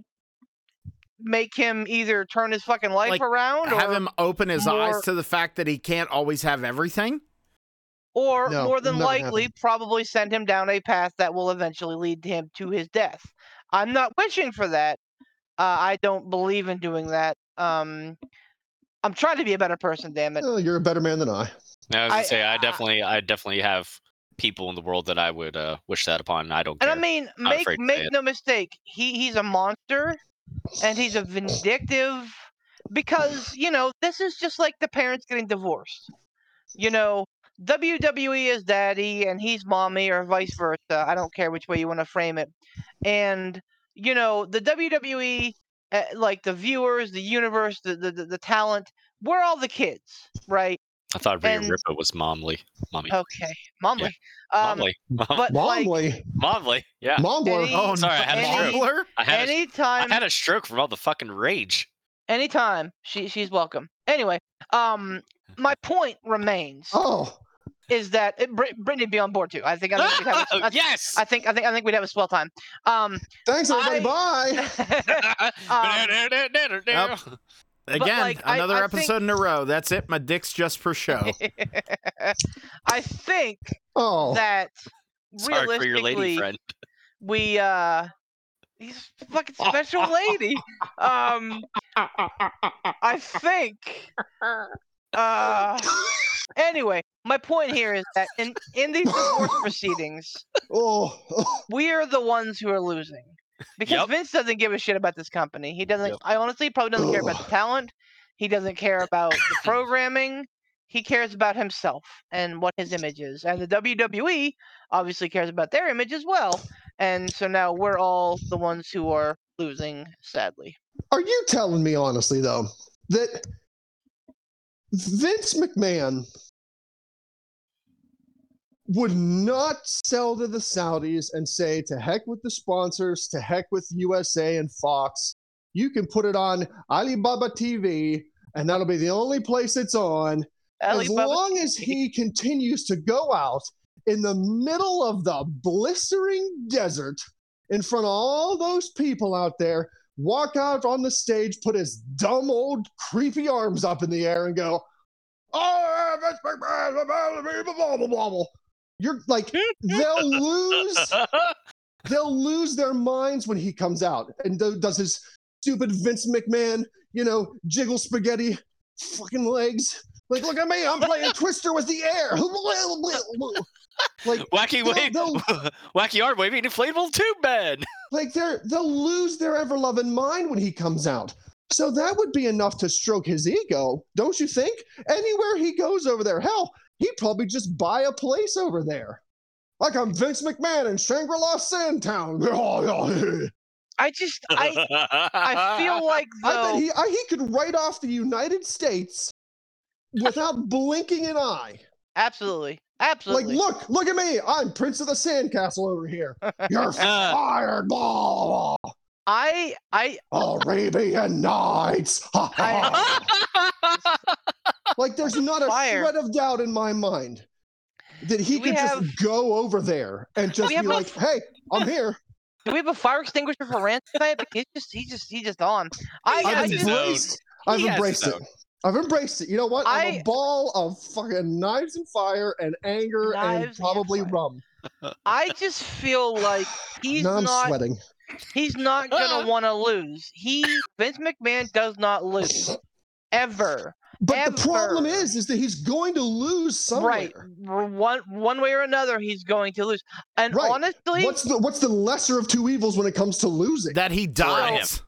make him either turn his fucking life Like, around Have him open his eyes to the fact that he can't always have everything. or No, more than likely, happened. probably send him down a path that will eventually lead him to his death. I'm not wishing for that. Uh, I don't believe in doing that. Um, I'm trying to be a better person, damn it. Oh, you're a better man than I. I was gonna say I I- definitely I definitely have people in the world that I would uh, wish that upon. and I don't And care. I mean, Not make afraid to make it. no mistake, he he's a monster, and he's a vindictive, because you know this is just like the parents getting divorced. You know, WWE is daddy and he's mommy, or vice versa. I don't care which way you want to frame it. And you know, the WWE, uh, like the viewers, the universe, the the, the, the talent, we're all the kids, right? I thought Rhea and- Ripley was momly, mommy, Okay, momly. Um, momly, Mom- but like Momly. momly. Yeah, Mombler. Any- Oh, Sorry, I had a stroke. I had anytime I had a stroke from all the fucking rage. anytime she she's welcome anyway um my point remains Oh, is that it, Brit- brittany be on board too i think i think we'd have a, I, yes. I think i think i think we'd have a swell time um thanks everybody. Bye. um, Again, like, another I episode in a row. That's it. My dick's just for show. i think Oh, that Sorry for your lady realistically friend. we uh he's a fucking special lady um i think uh anyway my point here is that in in these divorce proceedings oh, oh. we are the ones who are losing because Yep. Vince doesn't give a shit about this company. He doesn't. Yep. I honestly probably doesn't care about the talent. He doesn't care about the programming. He cares about himself and what his image is. And the WWE obviously cares about their image as well. And so now we're all the ones who are losing, sadly. Are you telling me honestly though that Vince McMahon would not sell to the Saudis and say to heck with the sponsors, to heck with USA and Fox. You can put it on Alibaba TV and that'll be the only place it's on as Alibaba long as he continues to go out in the middle of the blistering desert in front of all those people out there, walk out on the stage, put his dumb old creepy arms up in the air, and go, "Oh, Vince McMahon, blah, blah, blah, blah, blah, blah, blah." You're like, they'll lose, they'll lose their minds when he comes out and do- does his stupid Vince McMahon, you know, jiggle spaghetti fucking legs. Like, look at me, I'm playing Twister with the air. like, Wacky they'll- wave, wacky arm waving inflatable tube bed. like they're they'll lose their ever loving mind when he comes out. So that would be enough to stroke his ego, don't you think? Anywhere he goes over there, hell, he'd probably just buy a place over there. Like I'm Vince McMahon in Shangri-La Sandtown. Oh. I just I I feel like I bet he I, he could write off the United States without blinking an eye. absolutely Like, look, look at me. I'm Prince of the Sandcastle over here. You're uh. fired. Blah, blah. I I Arabian Nights. Ha, ha. like, there's not a Fire. shred of doubt in my mind that he Do we could have- just go over there and just be have a- like, "Hey, I'm here." do we have a fire extinguisher for Rance tonight? But he's just he's just he's just on. I, He I I've has his just, embraced. I've embraced his it. Own. I've embraced it. You know what? I'm a ball of fucking knives and fire and anger and Knives and probably rum. I just feel like he's now I'm not sweating. He's not gonna want to lose. He Vince McMahon does not lose ever. But the problem is, is that he's going to lose somewhere. Right, one one way or another, he's going to lose. And Right. honestly, What's the what's the lesser of two evils when it comes to losing? That he dies.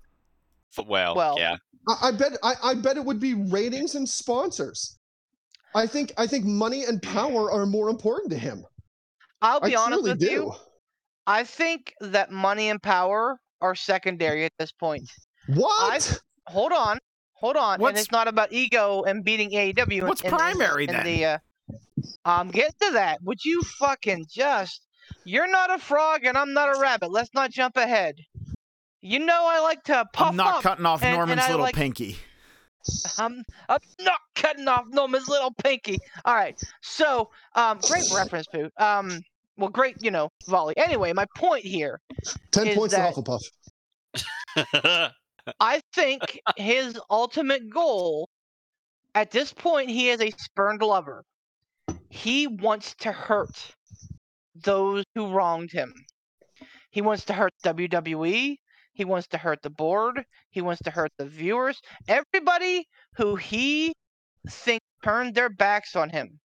F- Well, Well, yeah. I, I bet I, I bet it would be ratings and sponsors. I think I think money and power are more important to him. I'll I be honest with do. you. I think that money and power are secondary at this point. What? Hold on, hold on, and it's not about ego and beating AEW. in- What's in- in primary in then? The, uh, um, get to that. Would you fucking just? You're not a frog and I'm not a rabbit. Let's not jump ahead. You know I like to puff I'm not up. cutting off and- and Norman's I little like- pinky. I'm, I'm not cutting off Norman's little pinky. All right. So, um, great reference, Poot. Um, well, great, you know, volley. Anyway, my point here Ten is points that- to Hufflepuff. I think his ultimate goal at this point, he is a spurned lover. He wants to hurt those who wronged him. He wants to hurt WWE. He wants to hurt the board. He wants to hurt the viewers. Everybody who he thinks turned their backs on him.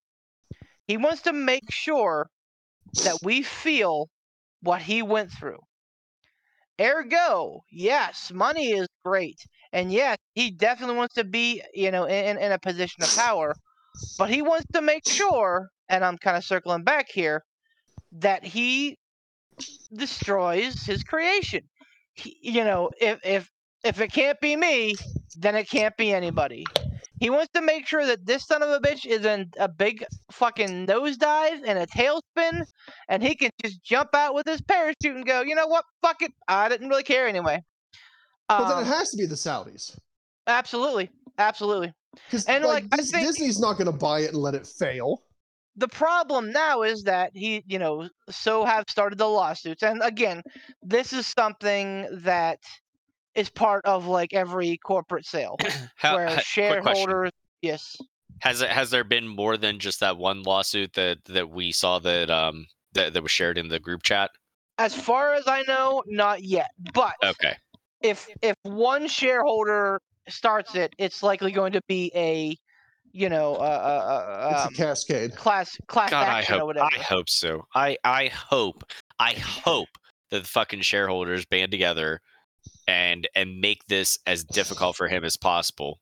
He wants to make sure that we feel what he went through. Ergo, yes, money is great. And yes, he definitely wants to be, you know, in, in a position of power. But he wants to make sure, and I'm kind of circling back here, that he destroys his creation. You know, if if if it can't be me, then it can't be anybody. He wants to make sure that this son of a bitch is in a big fucking nosedive and a tailspin, and he can just jump out with his parachute and go, you know what, fuck it, I didn't really care anyway. But then Um, it has to be the Saudis. absolutely, absolutely. Because and, like, like, Dis- think- Disney's not going to buy it and let it fail. The problem now is that he, you know, so have started the lawsuits. And again, this is something that is part of like every corporate sale How, where ha- shareholders, yes, Has it has there been more than just that one lawsuit that that we saw that um that, that was shared in the group chat? as far as I know, not yet. But Okay. if if one shareholder starts it, it's likely going to be a, you know, uh, It's uh, a um, cascade. class class God, I action or whatever. I hope so. I I hope I hope that the fucking shareholders band together and and make this as difficult for him as possible.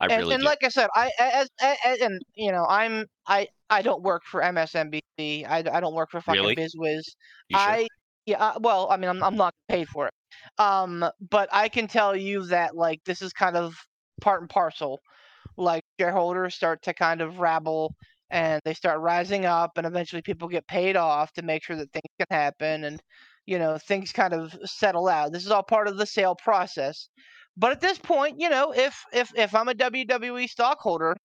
I and, really and do. like I said, I as, as and you know I'm I I don't work for MSNBC. I, I don't work for fucking Really? BizWiz. You sure? I yeah. uh, Well, I mean, I'm I'm not paid for it. Um, but I can tell you that like this is kind of part and parcel. Shareholders start to kind of rabble and they start rising up, and eventually people get paid off to make sure that things can happen, and you know things kind of settle out. This is all part of the sale process. But at this point, you know, if if if I'm a WWE stockholder,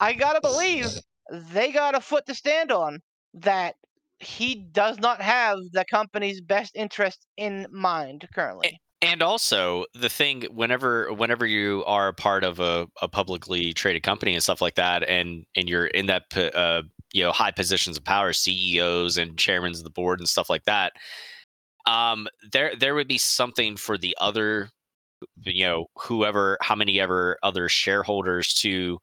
I gotta believe they got a foot to stand on that he does not have the company's best interest in mind currently. And also the thing whenever whenever you are a part of a, a publicly traded company and stuff like that and and you're in that uh, you know high positions of power ceos and chairmen of the board and stuff like that um there there would be something for the other you know whoever how many ever other shareholders to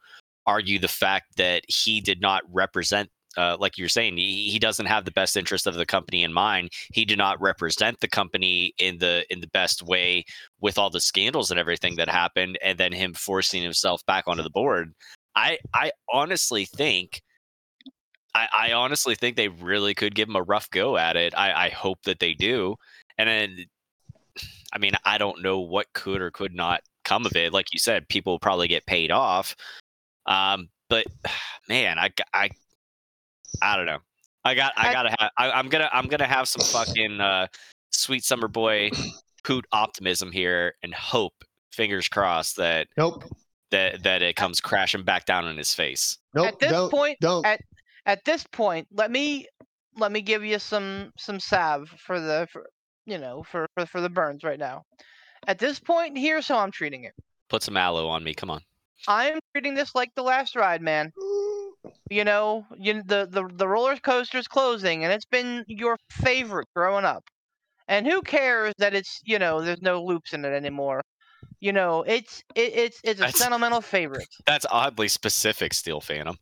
argue the fact that he did not represent uh, like you're saying he, he doesn't have the best interest of the company in mind he did not represent the company in the in the best way with all the scandals and everything that happened and then him forcing himself back onto the board i i honestly think I, I honestly think they really could give him a rough go at it. I, I hope that they do. And then, I mean, I don't know what could or could not come of it. Like you said, people probably get paid off. Um, but man, I, I, I don't know. I got, I I- gotta have, I, I'm gonna, I'm gonna have some fucking uh, sweet summer boy poot optimism here and hope, fingers crossed that Nope. that that it comes crashing back down in his face. Nope. At this don't, point, don't. at- At this point, let me let me give you some some salve for the for, you know for, for for the burns right now. At this point, here's how I'm treating it. Put some aloe on me. Come on. I'm treating this like the last ride, man. You know, you the the the roller coaster's closing, and it's been your favorite growing up. And who cares that it's you know there's no loops in it anymore? You know, it's it, it's it's a That's- sentimental favorite. That's oddly specific, Steel Phantom.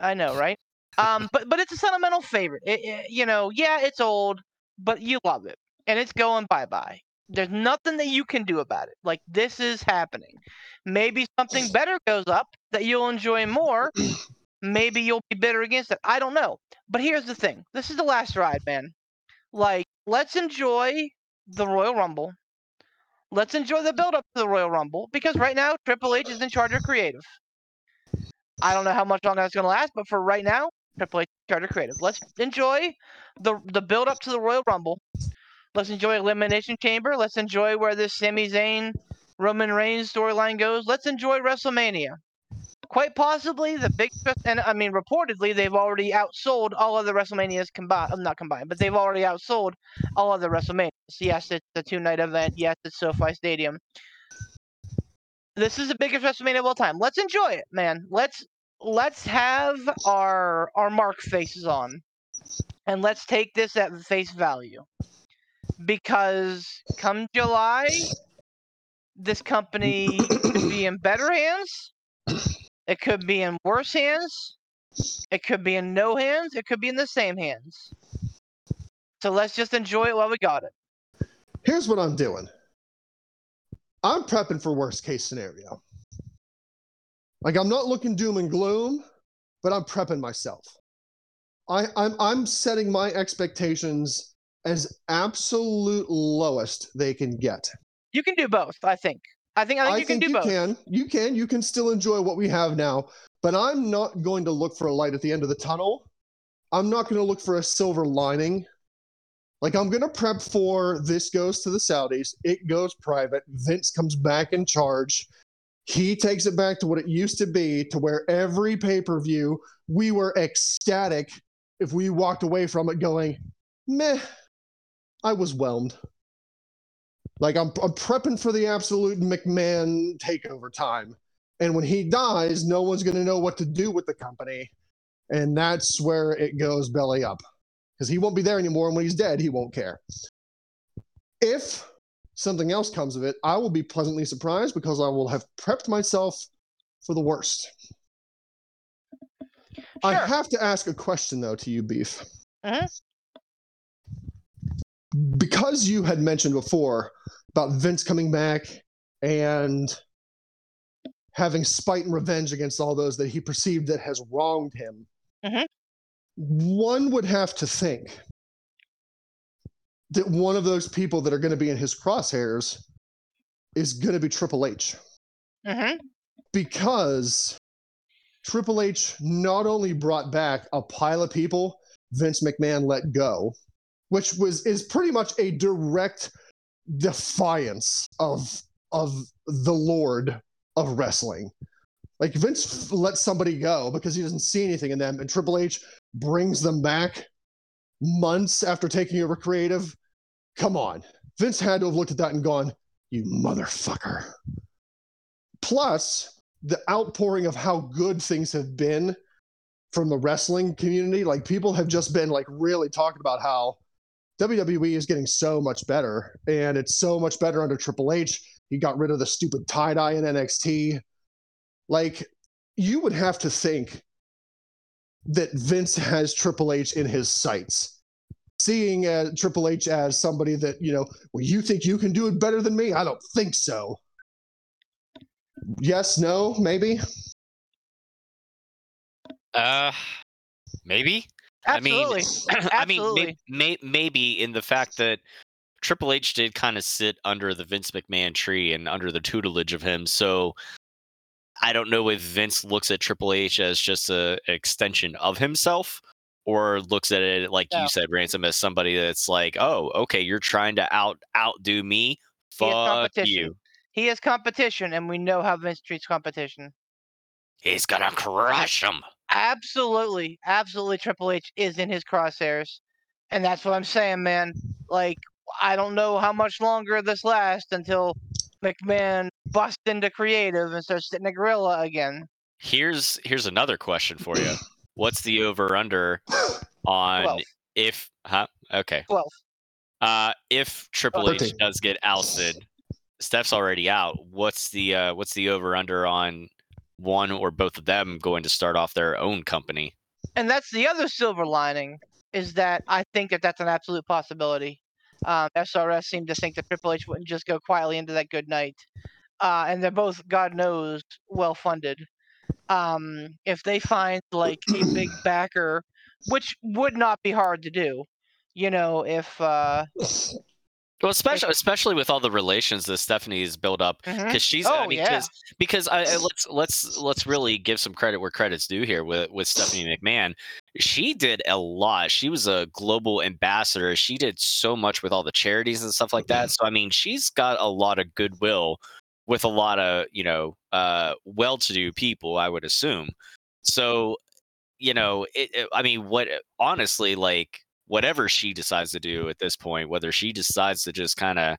I know, right? Um, but but it's a sentimental favorite. It, it- you know, yeah, it's old, but you love it, and it's going bye bye. There's nothing that you can do about it. Like this is happening. Maybe something better goes up that you'll enjoy more. Maybe you'll be bitter against it. I don't know. But here's the thing. This is the last ride, man. Like, let's enjoy the Royal Rumble. Let's enjoy the build up to the Royal Rumble because right now Triple H is in charge of creative. I don't know how much longer that's going to last, but for right now, Triple H is in charge of creative. Let's enjoy the the build up to the Royal Rumble. Let's enjoy Elimination Chamber. Let's enjoy where this Sami Zayn Roman Reigns storyline goes. Let's enjoy WrestleMania. Quite possibly the big, and I mean, reportedly they've already outsold all other WrestleManias combined. Uh, not combined, but they've already outsold all other WrestleManias. Yes, it's a two-night event. Yes, it's SoFi Stadium. This is the biggest WrestleMania of all time. Let's enjoy it, man. Let's let's have our our mark faces on, and let's take this at face value. Because come July, this company could be in better hands. It could be in worse hands. It could be in no hands. It could be in the same hands. So let's just enjoy it while we got it. Here's what I'm doing. I'm prepping for worst case scenario. Like I'm not looking doom and gloom, but I'm prepping myself. I, I'm I'm setting my expectations as absolute lowest they can get. You can do both. I think. I think. I think I you can think do you both. can. You can. You can still enjoy what we have now, but I'm not going to look for a light at the end of the tunnel. I'm not going to look for a silver lining. Like I'm going to prep for this goes to the Saudis. It goes private. Vince comes back in charge. He takes it back to what it used to be, to where every pay per view we were ecstatic if we walked away from it going, meh, I was whelmed. Like I'm, I'm prepping for the absolute McMahon takeover time. And when he dies, no one's going to know what to do with the company. And that's where it goes belly up because he won't be there anymore. And when he's dead, he won't care. If something else comes of it, I will be pleasantly surprised because I will have prepped myself for the worst. I have to ask a question though to you, Beef. Mhm. Because you had mentioned before about Vince coming back and having spite and revenge against all those that he perceived that has wronged him. Mhm. One would have to think that one of those people that are going to be in his crosshairs is going to be Triple H hmm because Triple H not only brought back a pile of people Vince McMahon let go, which was is pretty much a direct defiance of of the Lord of wrestling. Like Vince lets somebody go because he doesn't see anything in them, and Triple H brings them back months after taking over creative. Come on, Vince had to have looked at that and gone, "You motherfucker." Plus, the outpouring of how good things have been from the wrestling community, like people have just been like really talking about how WWE is getting so much better, and it's so much better under Triple H. He got rid of the stupid tie dye in NXT. Like, you would have to think that Vince has Triple H in his sights. Seeing uh, Triple H as somebody that, you know, well, you think you can do it better than me? I don't think so. Yes, no, maybe. Uh, maybe. I mean, Absolutely. I mean, may, may, maybe in the fact that Triple H did kind of sit under the Vince McMahon tree and under the tutelage of him. So I don't know if Vince looks at Triple H as just a an extension of himself or looks at it like No. you said, Ransom, as somebody that's like, oh, okay, you're trying to out outdo me. He Fuck competition. you. He is competition, and we know how Vince treats competition. He's gonna crush him. Absolutely, absolutely. Triple H is in his crosshairs, and that's what I'm saying, man. Like, I don't know how much longer this lasts until McMahon busts into creative and starts sitting a gorilla again. Here's here's another question for you. What's the over under on Twelve. if huh? Okay. Twelve. Uh, if Triple H 13. does get ousted, Steph's already out. What's the uh, what's the over under on one or both of them going to start off their own company? And that's the other silver lining is that I think that that's an absolute possibility. Um, SRS seemed to think that Triple H wouldn't just go quietly into that good night, uh, and they're both, God knows, well funded. Um, if they find like a big backer, which would not be hard to do, you know, if uh, Well, especially especially with all the relations that Stephanie's built up, because she's I Oh, mean, yeah. because because I, I- let's let's let's really give some credit where credit's due here with with Stephanie McMahon. She did a lot. She was a global ambassador. She did so much with all the charities and stuff like that. So I mean, she's got a lot of goodwill with a lot of you know uh, well-to-do people. I would assume. So you know, it, it- I mean, what honestly, like whatever she decides to do at this point, whether she decides to just kind of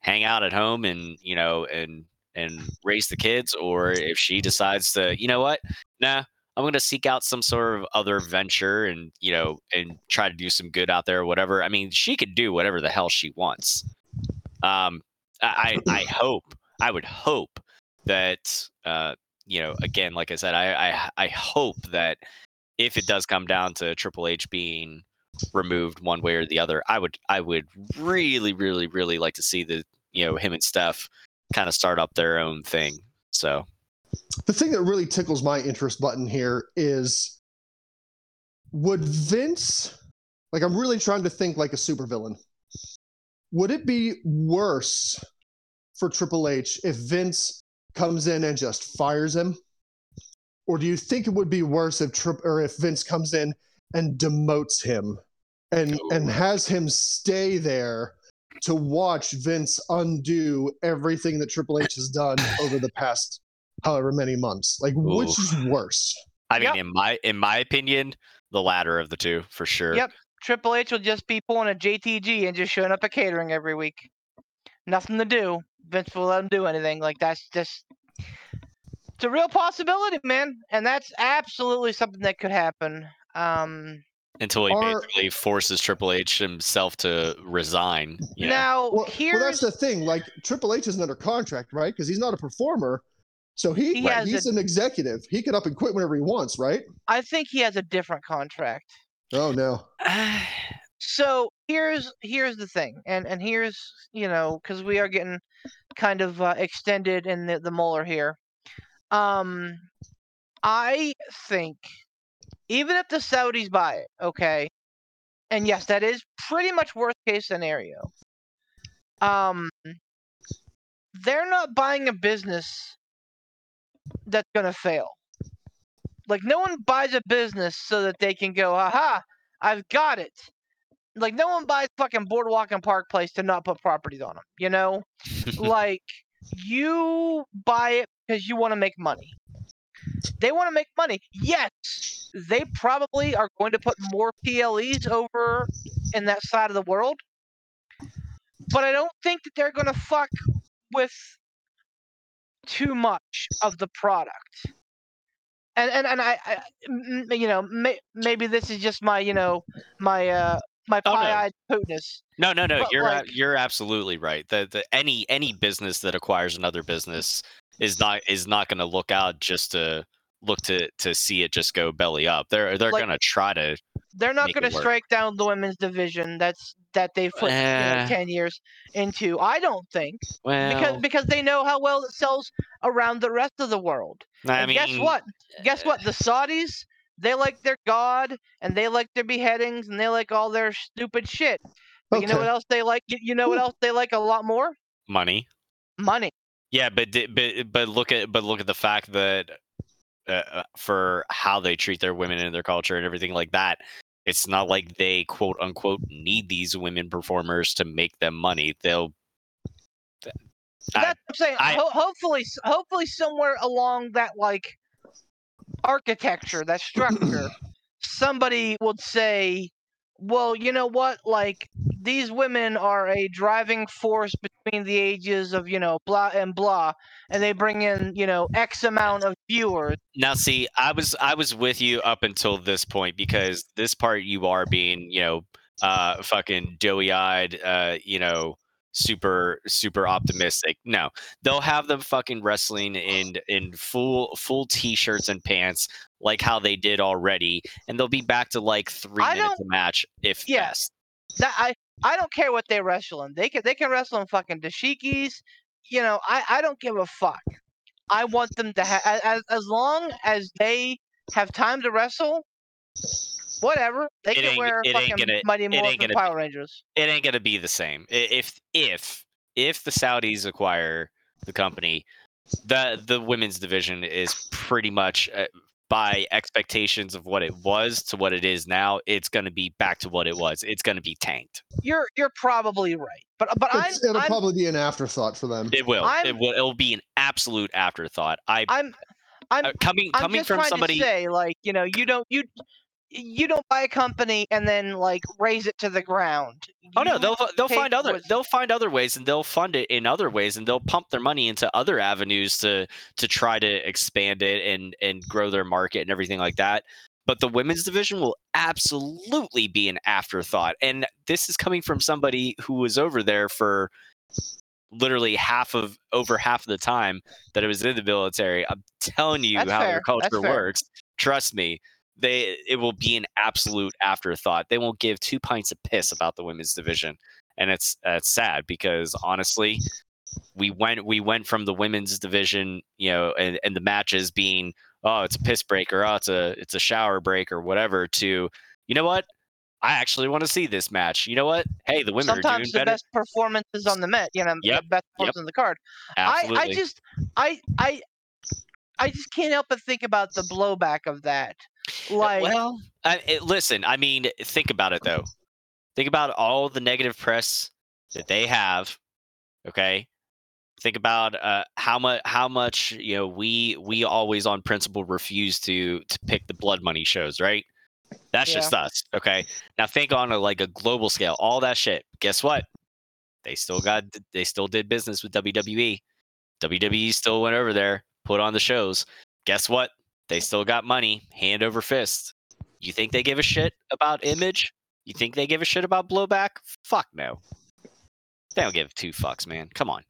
hang out at home and you know and and raise the kids, or if she decides to, you know what, nah, I'm going to seek out some sort of other venture and you know and try to do some good out there, or whatever. I mean, she could do whatever the hell she wants. Um, I I hope I would hope that uh you know again like I said I I I hope that if it does come down to Triple H being removed one way or the other, I would I would really really really like to see the you know him and Steph kind of start up their own thing. So the thing that really tickles my interest button here is would Vince like I'm really trying to think like a supervillain. Would it be worse for Triple H if Vince comes in and just fires him? Or do you think it would be worse if Trip or if Vince comes in and demotes him and and has him stay there to watch Vince undo everything that Triple H has done over the past however many months. Like, which is worse? I mean, Yep. in my in my opinion, the latter of the two for sure. Yep. Triple H will just be pulling a JTG and just showing up at catering every week. Nothing to do. Vince will let him do anything. Like that's just it's a real possibility, man. And that's absolutely something that could happen. Um Until he Are- basically forces Triple H himself to resign. You know? now Well, here's well, that's the thing. Like, Triple H isn't under contract, right? Because he's not a performer. So he, He has he's a- an executive. He can up and quit whenever he wants, right? I think he has a different contract. Oh no. so here's here's the thing and and here's you know because we are getting kind of uh, extended in the, the molar here um i think even if the saudis buy it okay? And yes that is pretty much worst case scenario. Um they're not buying a business that's going to fail. Like no one buys a business so that they can go aha i've got it. Like no one buys fucking boardwalk and park place to not put properties on them you know? Like you buy it because you want to make money they want to make money yes they probably are going to put more ple's over in that side of the world but i don't think that they're going to fuck with too much of the product and and, and I, I you know may, maybe this is just my you know my uh my Oh, no. pie-eyed No, no, no. But, You're a- like- you're absolutely right. The the any any business that acquires another business is not is not going to look out just to look to to see it just go belly up. They're they're Like- going to try to. they're not going to strike down the women's division that's that they've put you know, Eh. 10 years into i don't think Well, because because they know how well it sells around the rest of the world. I and mean, guess what? Guess what? The saudis they like their god and they like their beheadings and they like all their stupid shit. But you know what else they like? You know what else they like a lot more? Money. money Yeah, but but but look at but look at the fact that uh, uh, for how they treat their women and their culture and everything like that, it's not like they quote unquote need these women performers to make them money. They'll. I- That's what I'm saying. I- Ho- hopefully, hopefully, somewhere along that like architecture, that structure, somebody would say, "Well, you know what? Like these women are a driving force between the ages of you know blah and blah, and they bring in you know X amount of viewers." Now, see, I was I was with you up until this point because this part you are being, you know, uh, fucking doughy eyed, uh, you know, super super optimistic. No, they'll have them fucking wrestling in in full full t-shirts and pants like how they did already, and they'll be back to like three I minutes a match if Yeah. best. That I I don't care what they wrestle in. They can they can wrestle in fucking dashikis. You know, I I don't give a fuck. I want them to have as as long as they have time to wrestle. Whatever they It can ain't- wear it ain't fucking gonna- Mighty it Morphin ain't gonna Power Rangers. it ain't gonna be the same. If if if the Saudis acquire the company, the the women's division is pretty much uh, by expectations of what it was to what it is now. It's gonna be back to what it was. It's gonna be tanked. You're you're probably right, but but I'm, it'll I'm probably be an afterthought for them. It will. I'm- it will. It'll be an absolute afterthought. I I'm I'm uh, coming I'm coming just from somebody. to say, like, you know, you don't you you don't buy a company and then like raze it to the ground. Oh no, they'll they'll find other what's- they'll find other ways and they'll fund it in other ways and they'll pump their money into other avenues to to try to expand it and and grow their market and everything like that. But the women's division will absolutely be an afterthought. And this is coming from somebody who was over there for literally half of over half of the time that it was in the military. I'm telling you That's how fair, that's culture works. Trust me they it will be an absolute afterthought. They won't give two pints of piss about the women's division, and it's uh, it's sad because honestly, we went we went from the women's division, you know, and, and the matches being oh it's a piss break or oh it's a it's a shower break or whatever to you know what I actually want to see this match. You know what? Hey, the women are doing sometimes the better. best performances on the Met, you know, Yep, the best performance on the card. Absolutely. I, I just I I I just can't help but think about the blowback of that. Like well, I, it, listen. I mean, think about it though. Think about all the negative press that they have. Okay. Think about uh, how much how much you know we we always on principle refuse to to pick the blood money shows, right? That's just us. Okay. Now think on a like a global scale, all that shit. Guess what? They still got they still did business with WWE. WWE still went over there, put on the shows. Guess what? They still got money, hand over fist. You think they give a shit about image? You think they give a shit about blowback? Fuck no. They don't give two fucks, man. Come on.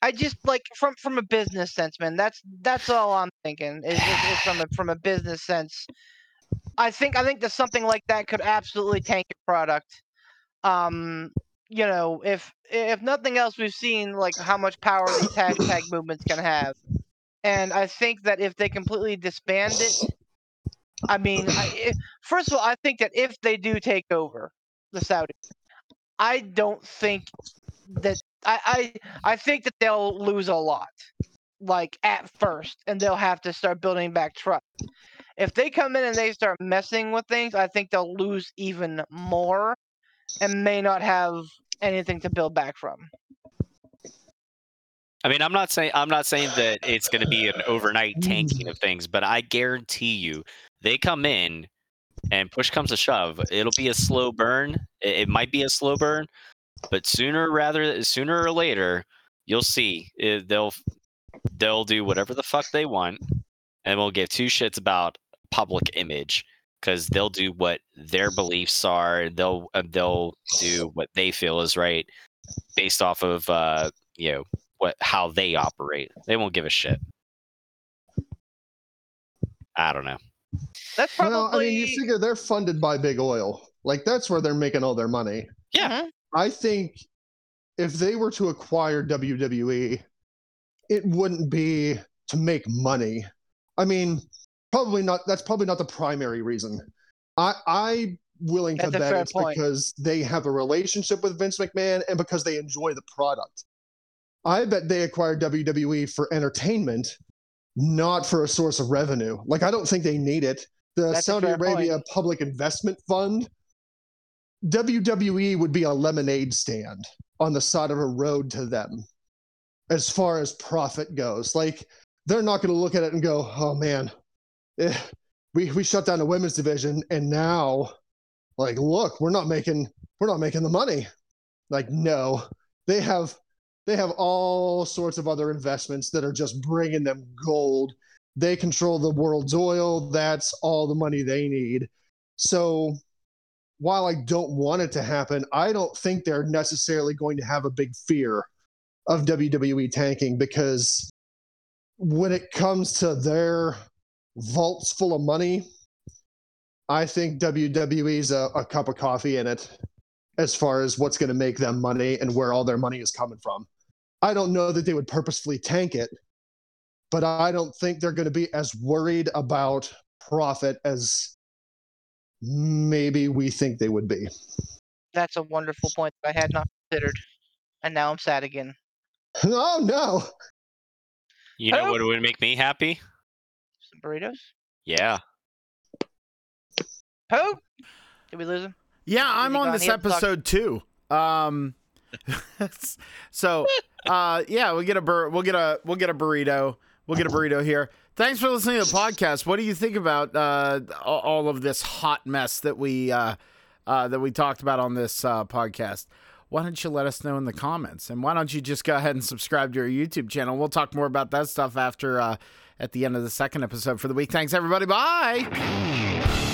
I just like from from a business sense, man. That's that's all I'm thinking is, is, is from a from a business sense. I think I think that something like that could absolutely tank your product. Um, you know, if if nothing else, we've seen like how much power these hashtag movements can have, and I think that if they completely disband it, I mean, I, i first of all, I think that if they do take over the Saudis, I don't think that I, I I think that they'll lose a lot, like at first, and they'll have to start building back trust. If they come in and they start messing with things, I think they'll lose even more, and may not have anything to build back from. I mean, I'm not saying I'm not saying that it's going to be an overnight tanking of things, but I guarantee you, they come in and push comes to shove, it'll be a slow burn. It, it might be a slow burn, but sooner rather sooner or later, you'll see it, they'll they'll do whatever the fuck they want, and we'll give two shits about public image because they'll do what their beliefs are, and they'll uh, they'll do what they feel is right based off of uh, you know what how they operate. They won't give a shit. I don't know. That's probably. Well, I mean, you figure they're funded by big oil. Like that's where they're making all their money. Yeah. Mhm. I think if they were to acquire WWE, it wouldn't be to make money. I mean, probably not. That's probably not the primary reason. I I willing That's to bet it's point. because they have a relationship with Vince McMahon and because they enjoy the product. I bet they acquired WWE for entertainment, not for a source of revenue. Like I don't think they need it. The That's Saudi fair point. Arabia Public Investment Fund, WWE would be a lemonade stand on the side of a road to them as far as profit goes. Like they're not going to look at it and go, "Oh man, eh, we we shut down the women's division and now like look, we're not making we're not making the money." Like no. They have they have all sorts of other investments that are just bringing them gold. They control the world's oil. That's all the money they need. So while I don't want it to happen, I don't think they're necessarily going to have a big fear of WWE tanking because when it comes to their vaults full of money, I think WWE's a, a cup of coffee in it as far as what's going to make them money and where all their money is coming from. I don't know that they would purposefully tank it, but I don't think they're going to be as worried about profit as maybe we think they would be. That's a wonderful point that I had not considered, and now I'm sad again. Oh no! You know Oh. what would make me happy? Some burritos. Yeah. Who? Did we lose him? Yeah, I'm on this He hasn't episode too. Um, so uh, yeah, we'll get a bur- we'll get a we'll get a burrito. We'll get a burrito here. Thanks for listening to the podcast. What do you think about uh, all of this hot mess that we uh, uh, that we talked about on this uh, podcast? Why don't you let us know in the comments? And why don't you just go ahead and subscribe to our YouTube channel? We'll talk more about that stuff after uh, at the end of the second episode for the week. Thanks everybody. Bye.